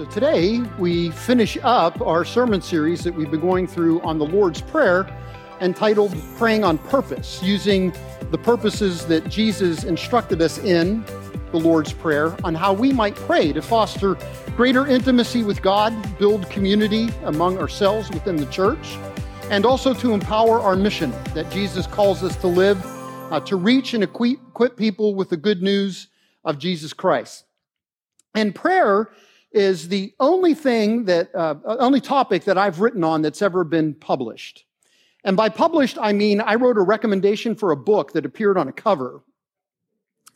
So today we finish up our sermon series that we've been going through on the Lord's Prayer entitled Praying on Purpose, using the purposes that Jesus instructed us in the Lord's Prayer on how we might pray to foster greater intimacy with God, build community among ourselves within the church, and also to empower our mission that Jesus calls us to live, uh, to reach and equip, equip people with the good news of Jesus Christ. And prayer is the only thing that, uh, only topic that I've written on that's ever been published. And by published, I mean I wrote a recommendation for a book that appeared on a cover.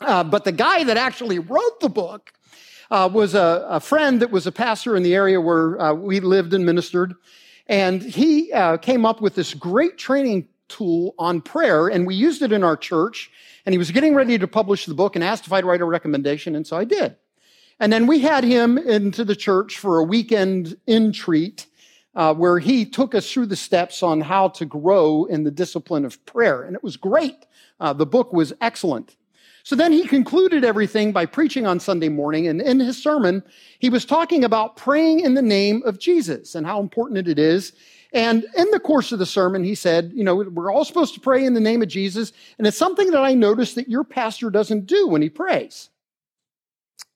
Uh, but the guy that actually wrote the book uh, was a, a, friend that was a pastor in the area where uh, we lived and ministered. And he uh, came up with this great training tool on prayer, and we used it in our church. And he was getting ready to publish the book and asked if I'd write a recommendation, and so I did. And then we had him into the church for a weekend entreat uh, where he took us through the steps on how to grow in the discipline of prayer. And it was great. Uh, the book was excellent. So then he concluded everything by preaching on Sunday morning. And in his sermon, he was talking about praying in the name of Jesus and how important it is. And in the course of the sermon, he said, You know, we're all supposed to pray in the name of Jesus. And it's something that I noticed that your pastor doesn't do when he prays.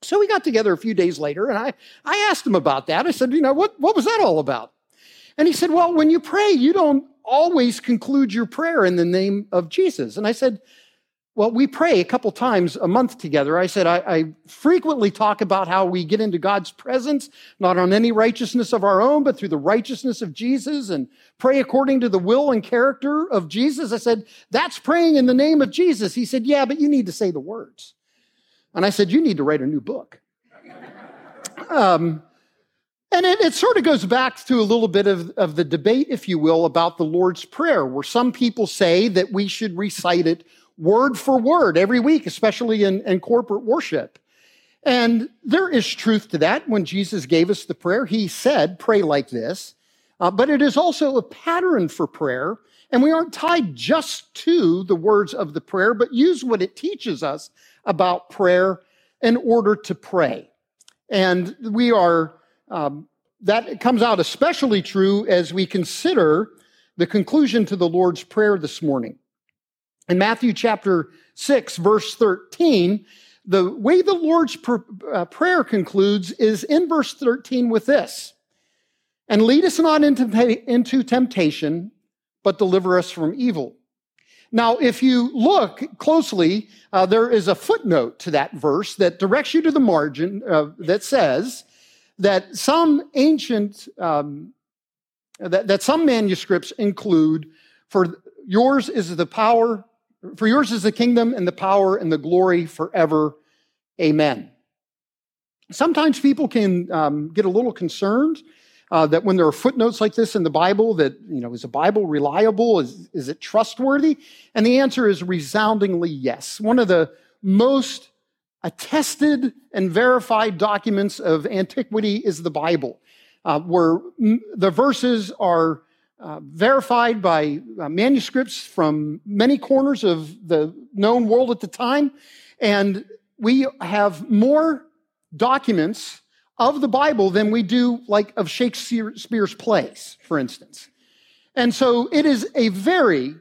So we got together a few days later and I, I asked him about that. I said, you know, what, what was that all about? And he said, well, when you pray, you don't always conclude your prayer in the name of Jesus. And I said, well, we pray a couple times a month together. I said, I, I, frequently talk about how we get into God's presence, not on any righteousness of our own, but through the righteousness of Jesus and pray according to the will and character of Jesus. I said, that's praying in the name of Jesus. He said, yeah, but you need to say the words. And I said, You need to write a new book. Um, and it, it, sort of goes back to a little bit of, of the debate, if you will, about the Lord's Prayer, where some people say that we should recite it word for word every week, especially in, in corporate worship. And there is truth to that. When Jesus gave us the prayer, he said, Pray like this. Uh, but it is also a pattern for prayer. And we aren't tied just to the words of the prayer, but use what it teaches us about prayer in order to pray. And we are, um, that comes out especially true as we consider the conclusion to the Lord's Prayer this morning. In Matthew chapter 6, verse 13, the way the Lord's pr- uh, Prayer concludes is in verse 13 with this And lead us not into, temptation, but deliver us from evil. Now, if you look closely, uh, there is a footnote to that verse that directs you to the margin uh, that says that some ancient, um, that, that some manuscripts include, for yours is the power, for yours is the kingdom and the power and the glory forever. Amen. Sometimes people can um, get a little concerned uh, that when there are footnotes like this in the Bible, that, you know, is the Bible reliable? Is, is it trustworthy? And the answer is resoundingly yes. One of the most attested and verified documents of antiquity is the Bible, uh, where the verses are uh, verified by uh, manuscripts from many corners of the known world at the time. And we have more documents of the Bible than we do like of Shakespeare's plays, for instance. And so it is a very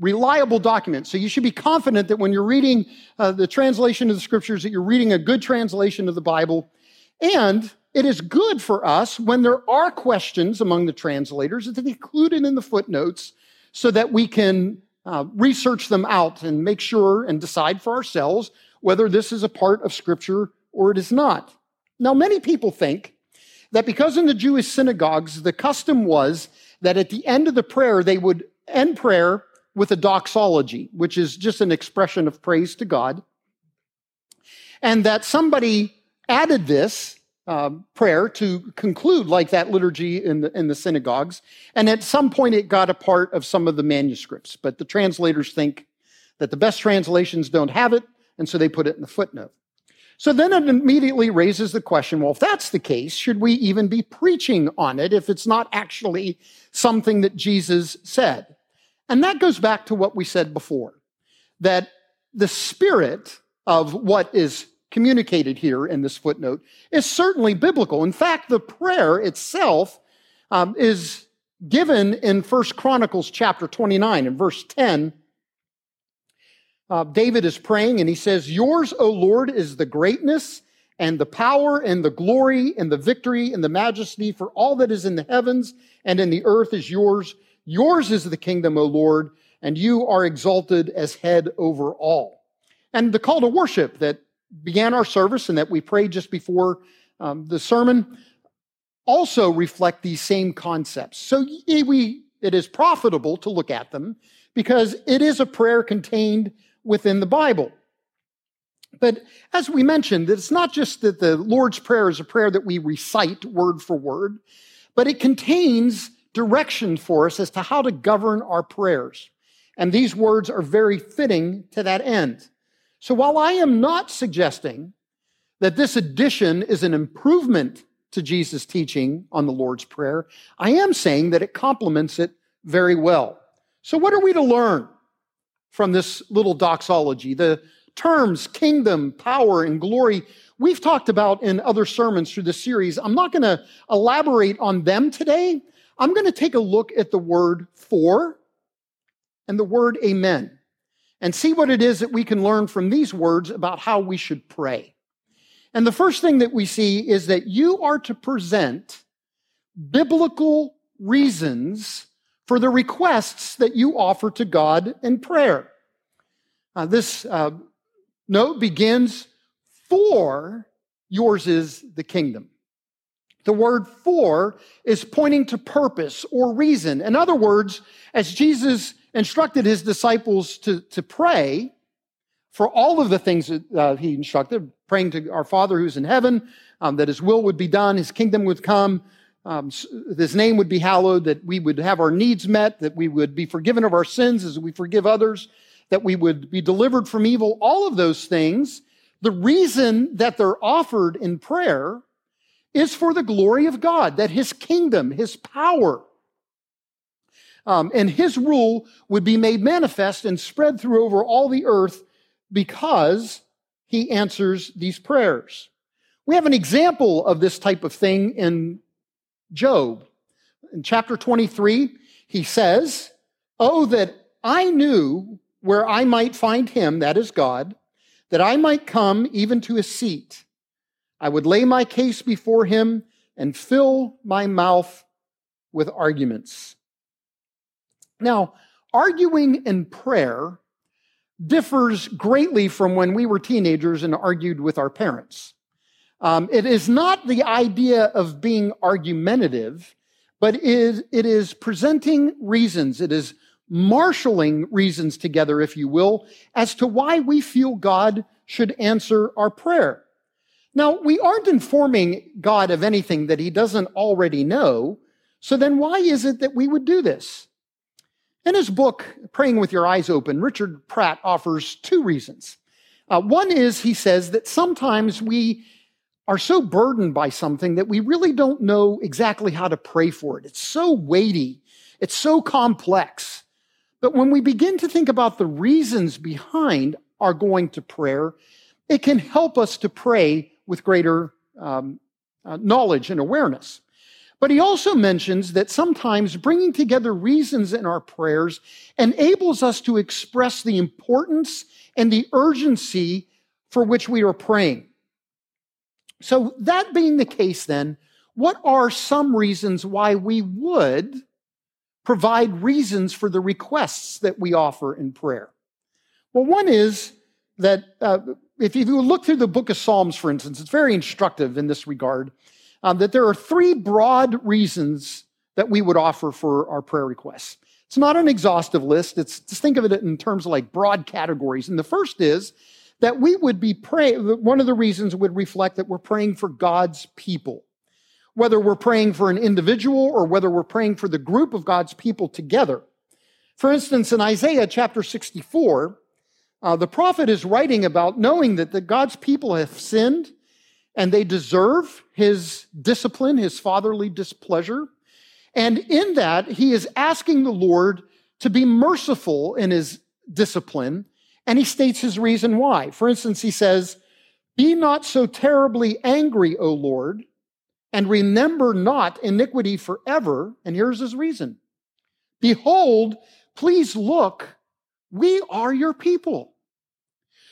reliable document. So you should be confident that when you're reading uh, the translation of the scriptures, that you're reading a good translation of the Bible. And it is good for us when there are questions among the translators that included in the footnotes so that we can uh, research them out and make sure and decide for ourselves whether this is a part of scripture or it is not. Now, many people think that because in the Jewish synagogues, the custom was that at the end of the prayer, they would end prayer with a doxology, which is just an expression of praise to God. And that somebody added this um, prayer to conclude like that liturgy in the, in the synagogues. And at some point, it got a part of some of the manuscripts. But the translators think that the best translations don't have it, and so they put it in the footnote. So then it immediately raises the question well, if that's the case, should we even be preaching on it if it's not actually something that Jesus said? And that goes back to what we said before that the spirit of what is communicated here in this footnote is certainly biblical. In fact, the prayer itself um, is given in First Chronicles chapter 29 and verse 10. Uh, David is praying and he says, Yours, O Lord, is the greatness and the power and the glory and the victory and the majesty for all that is in the heavens and in the earth is yours. Yours is the kingdom, O Lord, and you are exalted as head over all. And the call to worship that began our service and that we prayed just before um, the sermon also reflect these same concepts. So we, it is profitable to look at them because it is a prayer contained within the Bible. But as we mentioned, it's not just that the Lord's Prayer is a prayer that we recite word for word, but it contains direction for us as to how to govern our prayers. And these words are very fitting to that end. So while I am not suggesting that this addition is an improvement to Jesus' teaching on the Lord's Prayer, I am saying that it complements it very well. So, what are we to learn from this little doxology? The terms kingdom, power, and glory we've talked about in other sermons through the series. I'm not going to elaborate on them today. I'm going to take a look at the word for and the word amen and see what it is that we can learn from these words about how we should pray. And the first thing that we see is that you are to present biblical reasons for the requests that you offer to God in prayer. Uh, this uh, note begins, For yours is the kingdom. The word for is pointing to purpose or reason. In other words, as Jesus instructed his disciples to, to pray, for all of the things that uh, he instructed, praying to our Father who's in heaven, um, that his will would be done, his kingdom would come, um, his name would be hallowed, that we would have our needs met, that we would be forgiven of our sins as we forgive others, that we would be delivered from evil, all of those things. The reason that they're offered in prayer is for the glory of God, that his kingdom, his power, um, and his rule would be made manifest and spread through over all the earth because he answers these prayers. We have an example of this type of thing in Job. In chapter 23, he says, Oh, that I knew where I might find him, that is God, that I might come even to his seat. I would lay my case before him and fill my mouth with arguments. Now, arguing in prayer differs greatly from when we were teenagers and argued with our parents. Um, it is not the idea of being argumentative, but is, it is presenting reasons. It is marshaling reasons together, if you will, as to why we feel God should answer our prayer. Now, we aren't informing God of anything that he doesn't already know. So then why is it that we would do this? In his book, Praying with Your Eyes Open, Richard Pratt offers two reasons. Uh, one is he says that sometimes we are so burdened by something that we really don't know exactly how to pray for it. It's so weighty, it's so complex. But when we begin to think about the reasons behind our going to prayer, it can help us to pray with greater um, uh, knowledge and awareness. But he also mentions that sometimes bringing together reasons in our prayers enables us to express the importance and the urgency for which we are praying. So, that being the case, then, what are some reasons why we would provide reasons for the requests that we offer in prayer? Well, one is that uh, if you look through the book of Psalms, for instance, it's very instructive in this regard um, that there are three broad reasons that we would offer for our prayer requests. It's not an exhaustive list. It's just think of it in terms of like broad categories. And the first is that we would be praying, one of the reasons would reflect that we're praying for God's people. Whether we're praying for an individual or whether we're praying for the group of God's people together. For instance, in Isaiah chapter 64, uh, the prophet is writing about knowing that the God's people have sinned and they deserve his discipline, his fatherly displeasure. And in that, he is asking the Lord to be merciful in his discipline, and he states his reason why. For instance, he says, Be not so terribly angry, O Lord, and remember not iniquity forever. And here's his reason Behold, please look, we are your people.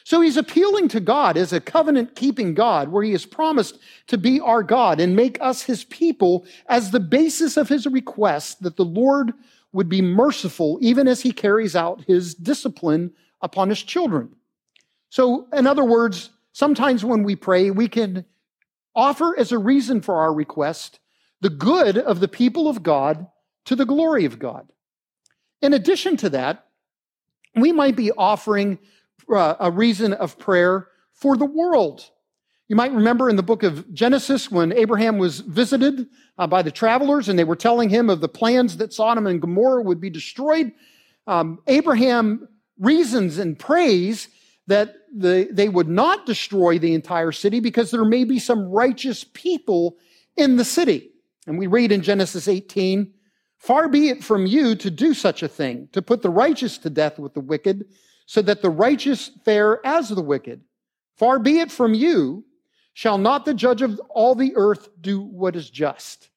So he's appealing to God as a covenant keeping God, where he has promised to be our God and make us his people as the basis of his request that the Lord would be merciful even as he carries out his discipline upon his children. So, in other words, sometimes when we pray, we can offer as a reason for our request the good of the people of God to the glory of God. In addition to that, we might be offering uh, a reason of prayer for the world. You might remember in the book of Genesis when Abraham was visited uh, by the travelers and they were telling him of the plans that Sodom and Gomorrah would be destroyed. Um, Abraham reasons and prays that the, they would not destroy the entire city because there may be some righteous people in the city. And we read in Genesis 18, Far be it from you to do such a thing, to put the righteous to death with the wicked, so that the righteous fare as the wicked. Far be it from you, shall not the judge of all the earth do what is just?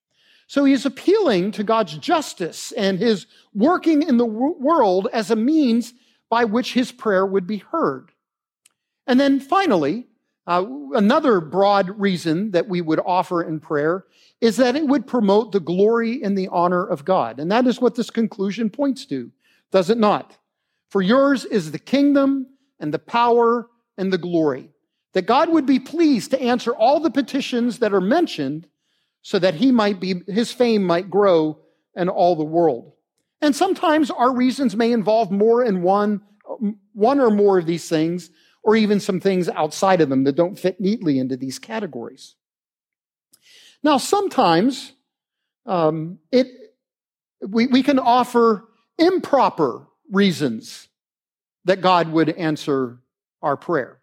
So he's appealing to God's justice and his working in the world as a means by which his prayer would be heard. And then finally, uh, another broad reason that we would offer in prayer is that it would promote the glory and the honor of God. And that is what this conclusion points to, does it not? For yours is the kingdom and the power and the glory. That God would be pleased to answer all the petitions that are mentioned so that he might be, his fame might grow in all the world. And sometimes our reasons may involve more in one, one or more of these things, or even some things outside of them that don't fit neatly into these categories. Now, sometimes um, it, we, we can offer improper reasons that God would answer our prayer.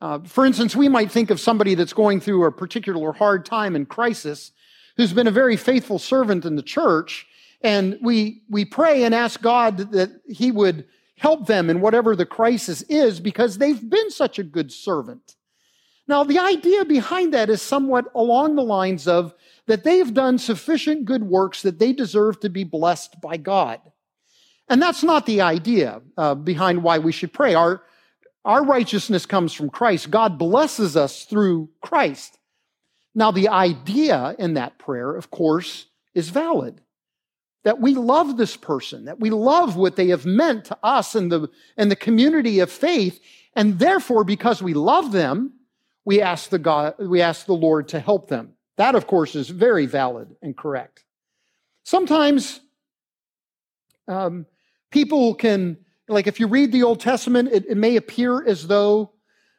Uh, for instance, we might think of somebody that's going through a particular hard time and crisis who's been a very faithful servant in the church, and we, we pray and ask God that He would help them in whatever the crisis is because they've been such a good servant. Now, the idea behind that is somewhat along the lines of that they've done sufficient good works that they deserve to be blessed by God. And that's not the idea uh, behind why we should pray. Our, our righteousness comes from Christ. God blesses us through Christ. Now, the idea in that prayer, of course, is valid that we love this person, that we love what they have meant to us and the, and the community of faith. And therefore, because we love them, we ask the God, we ask the Lord to help them. That, of course, is very valid and correct. Sometimes um, people can, like if you read the Old Testament, it, it may appear as though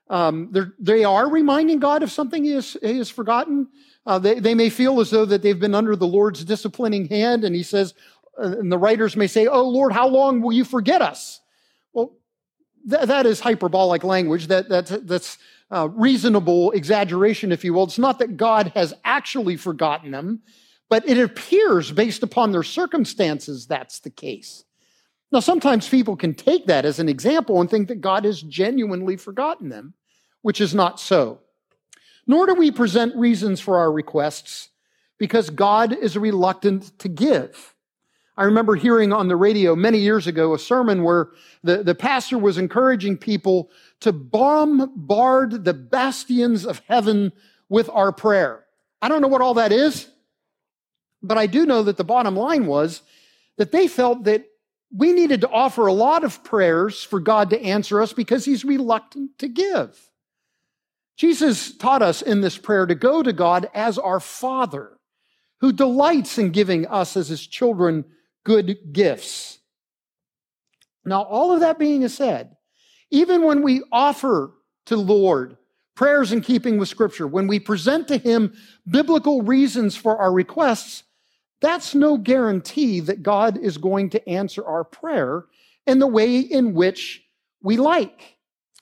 um, they are reminding God of something he has, he has forgotten. Uh, they, they may feel as though that they've been under the Lord's disciplining hand, and he says, uh, and the writers may say, Oh Lord, how long will you forget us? Well, th- that is hyperbolic language. That, that, that's uh, reasonable exaggeration, if you will. It's not that God has actually forgotten them, but it appears based upon their circumstances that's the case. Now, sometimes people can take that as an example and think that God has genuinely forgotten them, which is not so. Nor do we present reasons for our requests because God is reluctant to give. I remember hearing on the radio many years ago a sermon where the, the pastor was encouraging people to bombard the bastions of heaven with our prayer. I don't know what all that is, but I do know that the bottom line was that they felt that we needed to offer a lot of prayers for God to answer us because he's reluctant to give. Jesus taught us in this prayer to go to God as our Father, who delights in giving us as his children good gifts. Now, all of that being said, even when we offer to Lord prayers in keeping with Scripture, when we present to Him biblical reasons for our requests, that's no guarantee that God is going to answer our prayer in the way in which we like.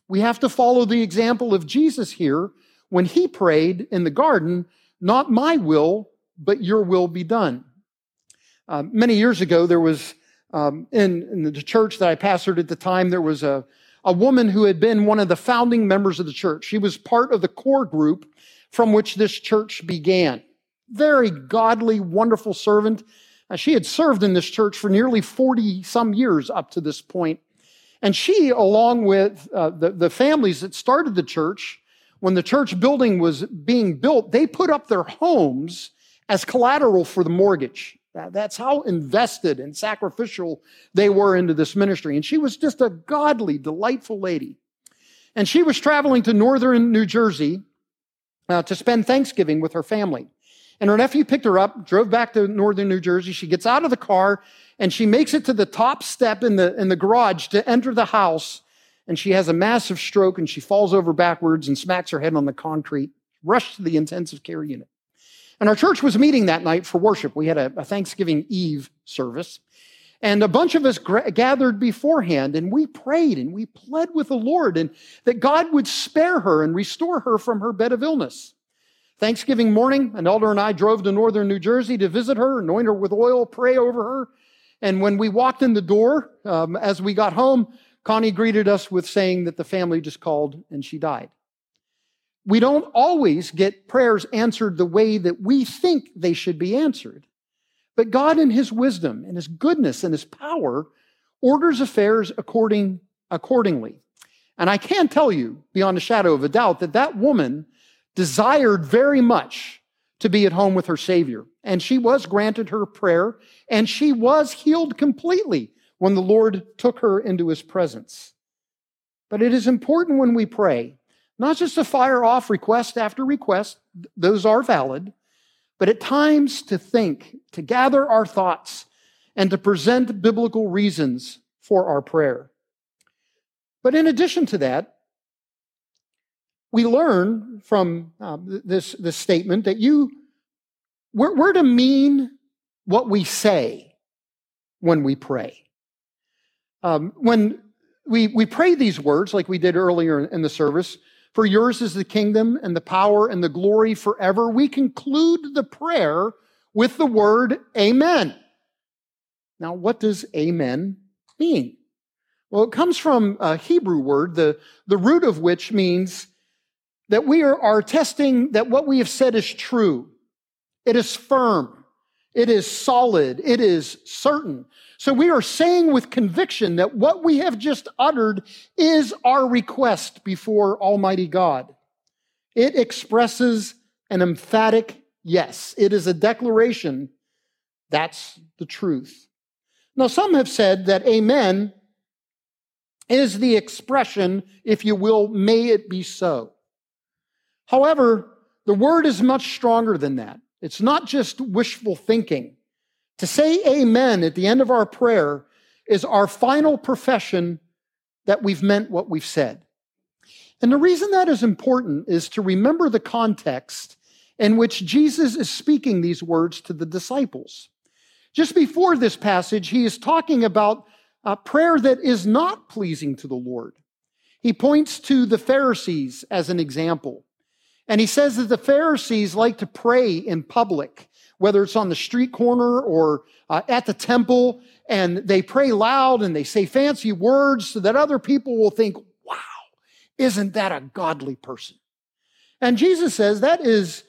We have to follow the example of Jesus here when he prayed in the garden, Not my will, but your will be done. Uh, many years ago, there was um, in, in, the church that I pastored at the time, there was a, a woman who had been one of the founding members of the church. She was part of the core group from which this church began. Very godly, wonderful servant. Uh, she had served in this church for nearly 40 some years up to this point. And she, along with uh, the, the families that started the church, when the church building was being built, they put up their homes as collateral for the mortgage. That's how invested and sacrificial they were into this ministry. And she was just a godly, delightful lady. And she was traveling to northern New Jersey uh, to spend Thanksgiving with her family. And her nephew picked her up, drove back to northern New Jersey. She gets out of the car and she makes it to the top step in the, in the garage to enter the house. And she has a massive stroke and she falls over backwards and smacks her head on the concrete, rushed to the intensive care unit. And our church was meeting that night for worship. We had a, a Thanksgiving Eve service. And a bunch of us gra- gathered beforehand and we prayed and we pled with the Lord and that God would spare her and restore her from her bed of illness. Thanksgiving morning, an elder and I drove to northern New Jersey to visit her, anoint her with oil, pray over her. And when we walked in the door, um, as we got home, Connie greeted us with saying that the family just called and she died. We don't always get prayers answered the way that we think they should be answered. But God, in His wisdom and His goodness and His power, orders affairs according, accordingly. And I can tell you, beyond a shadow of a doubt, that that woman desired very much to be at home with her Savior. And she was granted her prayer, and she was healed completely when the Lord took her into his presence. But it is important when we pray, not just to fire off request after request, those are valid, but at times to think, to gather our thoughts, and to present biblical reasons for our prayer. But in addition to that, we learn from uh, this, this statement that you, we're, we're to mean what we say when we pray. Um, when we, we pray these words, like we did earlier in the service, for yours is the kingdom and the power and the glory forever, we conclude the prayer with the word amen. Now, what does amen mean? Well, it comes from a Hebrew word, the, the root of which means that we are, are testing that what we have said is true. It is firm. It is solid. It is certain. So we are saying with conviction that what we have just uttered is our request before Almighty God. It expresses an emphatic yes. It is a declaration that's the truth. Now, some have said that amen is the expression, if you will, may it be so. However, the word is much stronger than that. It's not just wishful thinking. To say amen at the end of our prayer is our final profession that we've meant what we've said. And the reason that is important is to remember the context in which Jesus is speaking these words to the disciples. Just before this passage, he is talking about a prayer that is not pleasing to the Lord. He points to the Pharisees as an example. And he says that the Pharisees like to pray in public, whether it's on the street corner or uh, at the temple, and they pray loud and they say fancy words so that other people will think, wow, isn't that a godly person? And Jesus says that is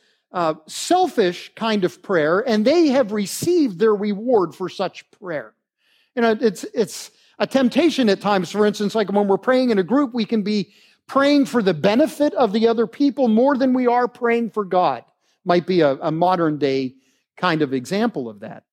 selfish kind of prayer, and they have received their reward for such prayer. You know, it's, it's a temptation at times, for instance, like when we're praying in a group, we can be praying for the benefit of the other people more than we are praying for God. Might be a, a modern day kind of example of that.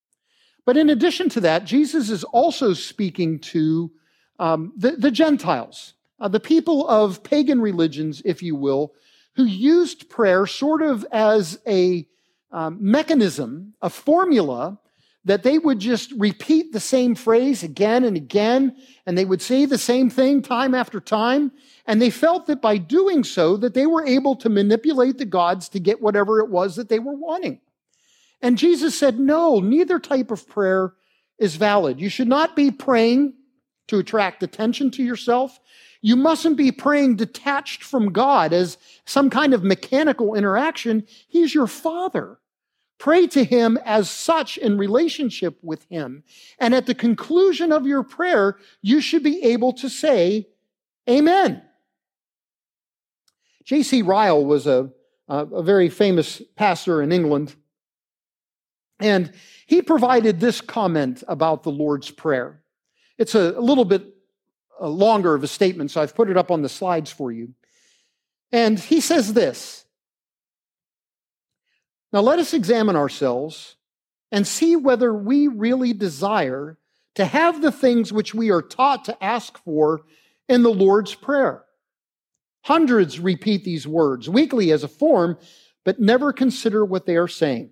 But in addition to that, Jesus is also speaking to um, the, the, Gentiles, uh, the people of pagan religions, if you will, who used prayer sort of as a um, mechanism, a formula that they would just repeat the same phrase again and again, and they would say the same thing time after time. And they felt that by doing so, that they were able to manipulate the gods to get whatever it was that they were wanting. And Jesus said, no, neither type of prayer is valid. You should not be praying to attract attention to yourself. You mustn't be praying detached from God as some kind of mechanical interaction. He's your father. Pray to Him as such in relationship with Him. And at the conclusion of your prayer, you should be able to say, Amen. J.C. Ryle was a, a very famous pastor in England, and he provided this comment about the Lord's Prayer. It's a, little bit uh, longer of a statement, so I've put it up on the slides for you. And he says this Now let us examine ourselves and see whether we really desire to have the things which we are taught to ask for in the Lord's Prayer. Hundreds repeat these words weekly as a form, but never consider what they are saying.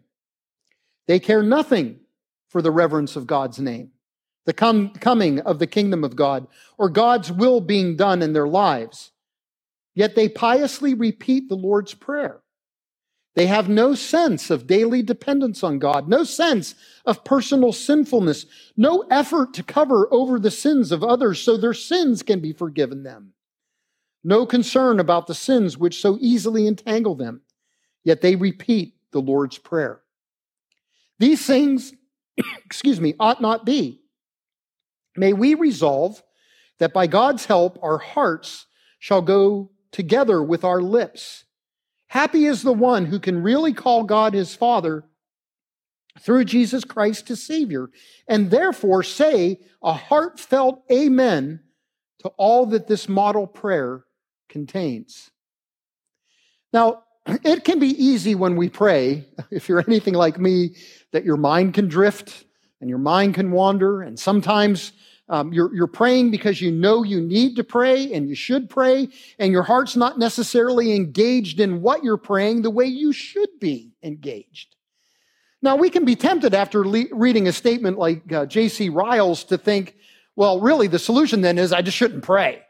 They care nothing for the reverence of God's name, the com- coming of the kingdom of God, or God's will being done in their lives. Yet they piously repeat the Lord's Prayer. They have no sense of daily dependence on God, no sense of personal sinfulness, no effort to cover over the sins of others so their sins can be forgiven them no concern about the sins which so easily entangle them, yet they repeat the Lord's Prayer. These things, excuse me, ought not be. May we resolve that by God's help our hearts shall go together with our lips. Happy is the one who can really call God his Father through Jesus Christ his Savior, and therefore say a heartfelt amen to all that this model prayer contains. Now, it can be easy when we pray, if you're anything like me, that your mind can drift and your mind can wander. And sometimes um, you're, you're praying because you know you need to pray and you should pray, and your heart's not necessarily engaged in what you're praying the way you should be engaged. Now, we can be tempted after le- reading a statement like uh, J.C. Ryle's to think, well, really, the solution then is I just shouldn't pray.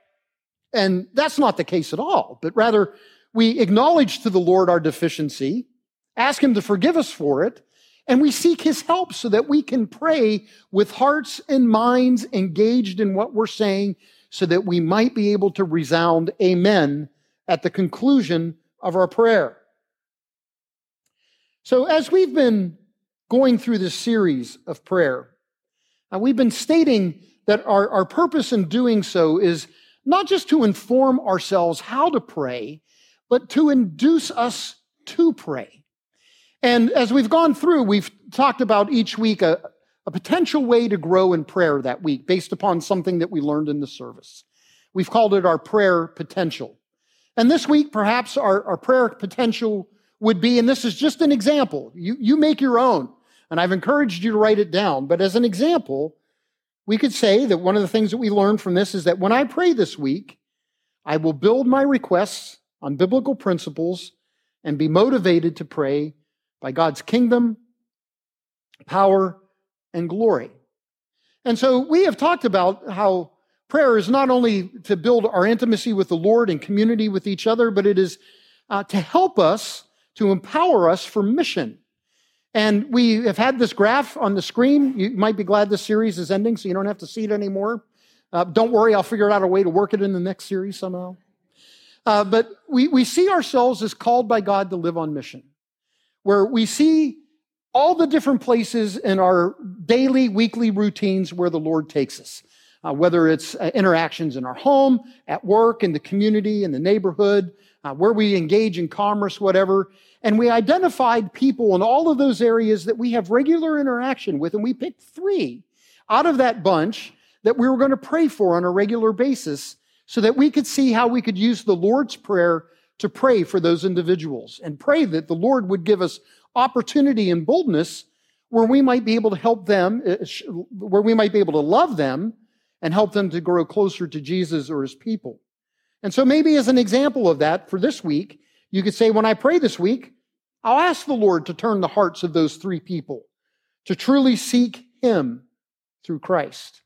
And that's not the case at all, but rather we acknowledge to the Lord our deficiency, ask Him to forgive us for it, and we seek His help so that we can pray with hearts and minds engaged in what we're saying so that we might be able to resound Amen at the conclusion of our prayer. So, as we've been going through this series of prayer, uh, we've been stating that our, our purpose in doing so is not just to inform ourselves how to pray, but to induce us to pray. And as we've gone through, we've talked about each week a, a potential way to grow in prayer that week based upon something that we learned in the service. We've called it our prayer potential. And this week, perhaps our, our prayer potential would be, and this is just an example, you, you make your own, and I've encouraged you to write it down, but as an example, we could say that one of the things that we learned from this is that when I pray this week, I will build my requests on biblical principles and be motivated to pray by God's kingdom, power, and glory. And so we have talked about how prayer is not only to build our intimacy with the Lord and community with each other, but it is uh, to help us, to empower us for mission. And we have had this graph on the screen. You might be glad this series is ending so you don't have to see it anymore. Uh, don't worry, I'll figure out a way to work it in the next series somehow. Uh, but we, we see ourselves as called by God to live on mission, where we see all the different places in our daily, weekly routines where the Lord takes us, uh, whether it's uh, interactions in our home, at work, in the community, in the neighborhood, uh, where we engage in commerce, whatever. And we identified people in all of those areas that we have regular interaction with, and we picked three out of that bunch that we were going to pray for on a regular basis so that we could see how we could use the Lord's Prayer to pray for those individuals and pray that the Lord would give us opportunity and boldness where we might be able to help them, uh, where we might be able to love them and help them to grow closer to Jesus or his people. And so, maybe as an example of that for this week, you could say, when I pray this week, I'll ask the Lord to turn the hearts of those three people to truly seek Him through Christ.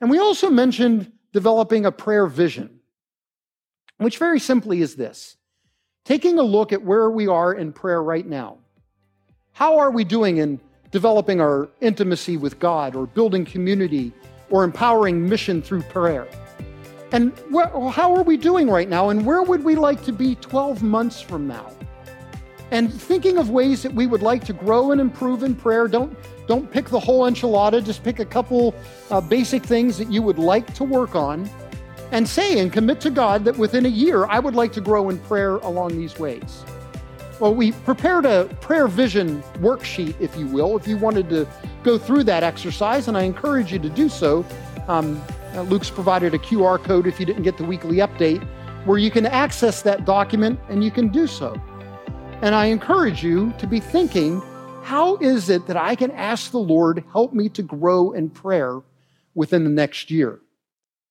And we also mentioned developing a prayer vision, which very simply is this taking a look at where we are in prayer right now. How are we doing in developing our intimacy with God or building community or empowering mission through prayer? And wh- how are we doing right now? And where would we like to be 12 months from now? and thinking of ways that we would like to grow and improve in prayer. Don't don't pick the whole enchilada. Just pick a couple uh, basic things that you would like to work on, and say and commit to God that within a year I would like to grow in prayer along these ways. Well, we prepared a prayer vision worksheet, if you will, if you wanted to go through that exercise, and I encourage you to do so. Um, uh, Luke's provided a QR code if you didn't get the weekly update where you can access that document and you can do so. And I encourage you to be thinking how is it that I can ask the Lord, help me to grow in prayer within the next year?